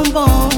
Faz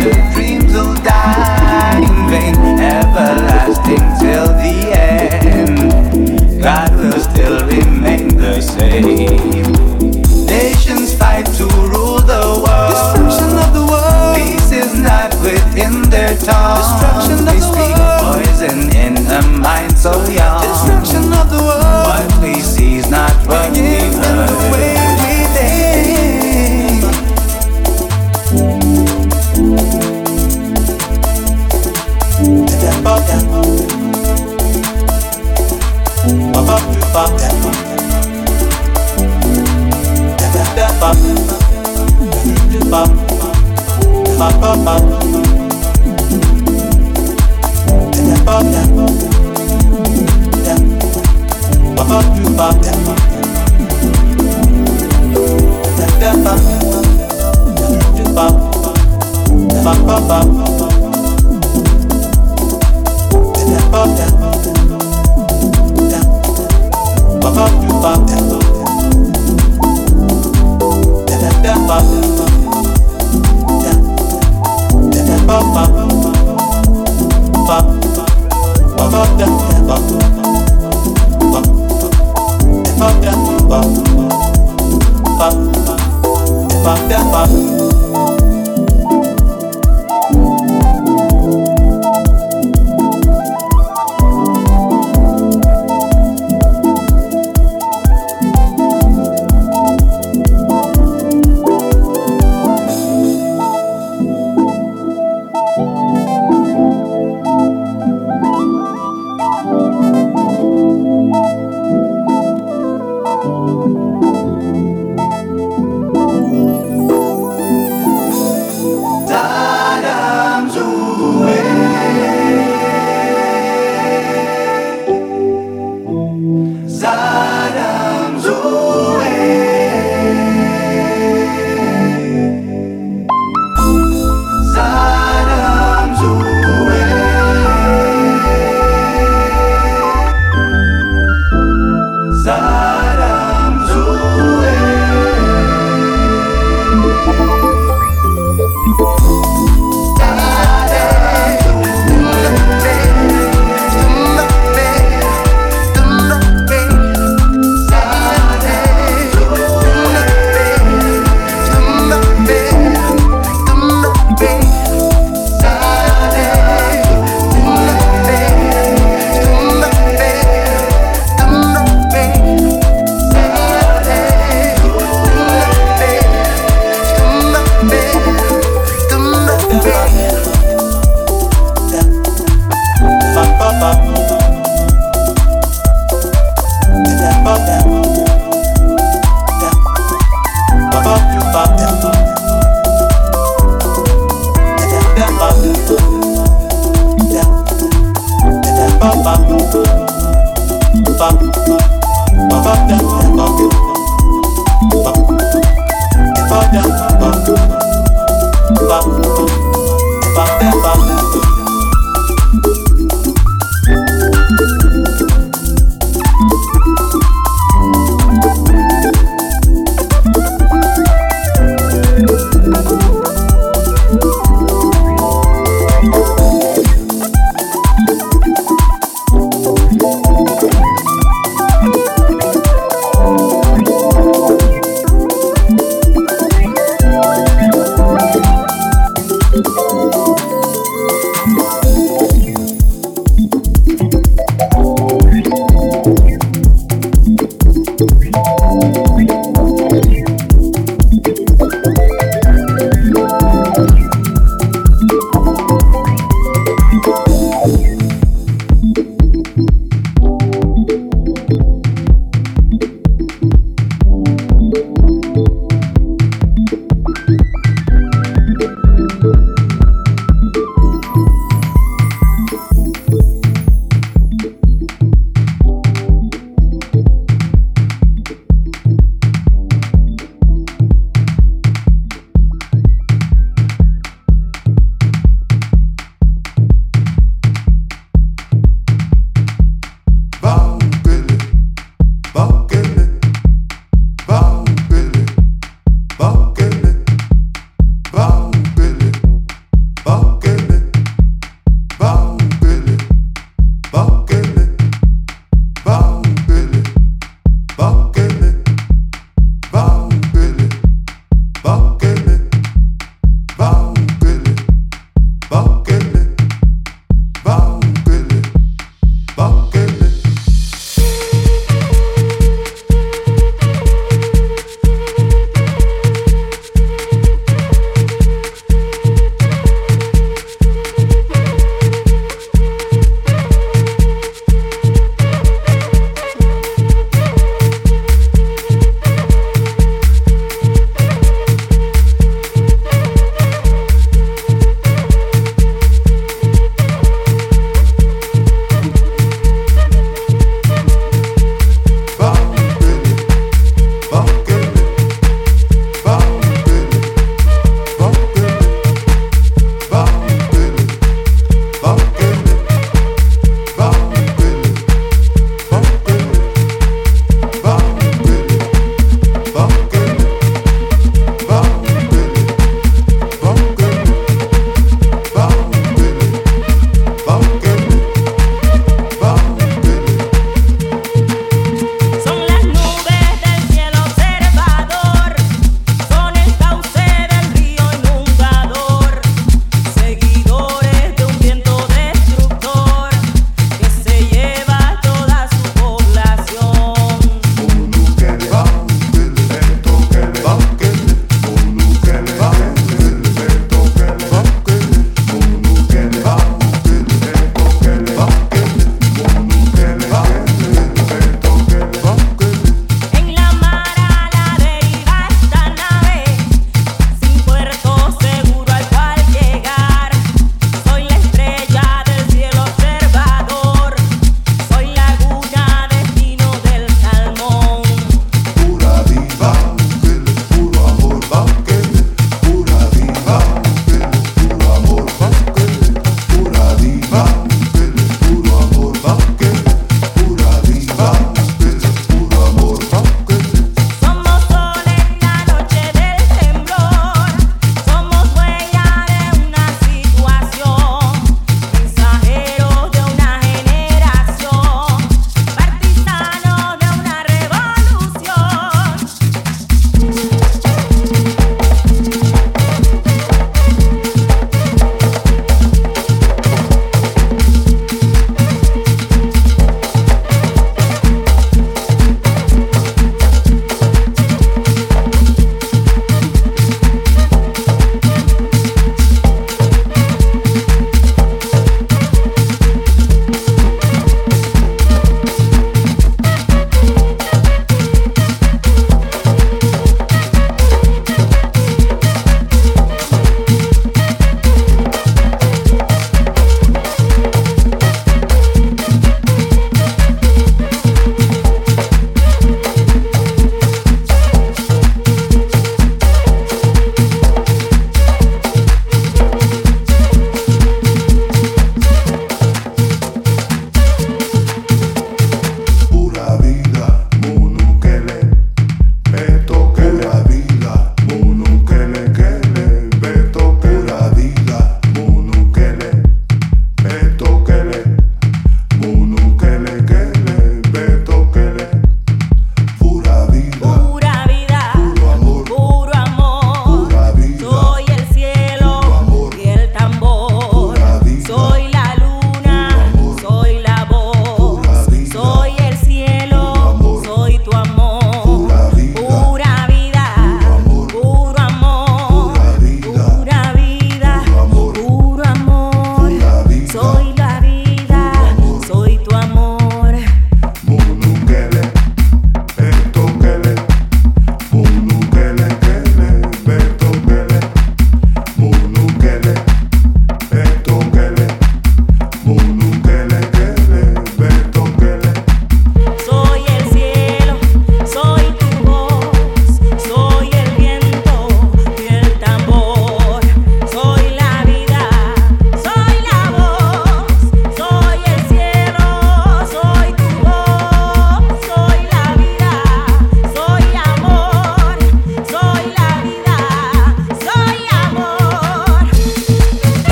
to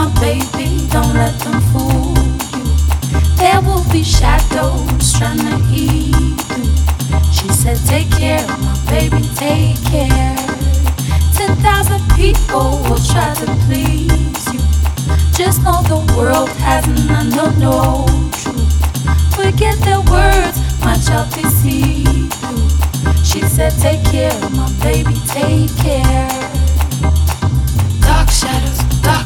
my baby, don't let them fool you. There will be shadows trying to eat you. She said, Take care, of my baby, take care. Ten thousand people will try to please you. Just know the world hasn't, I no truth. Forget their words, my child, deceive you. She said, Take care, of my baby, take care.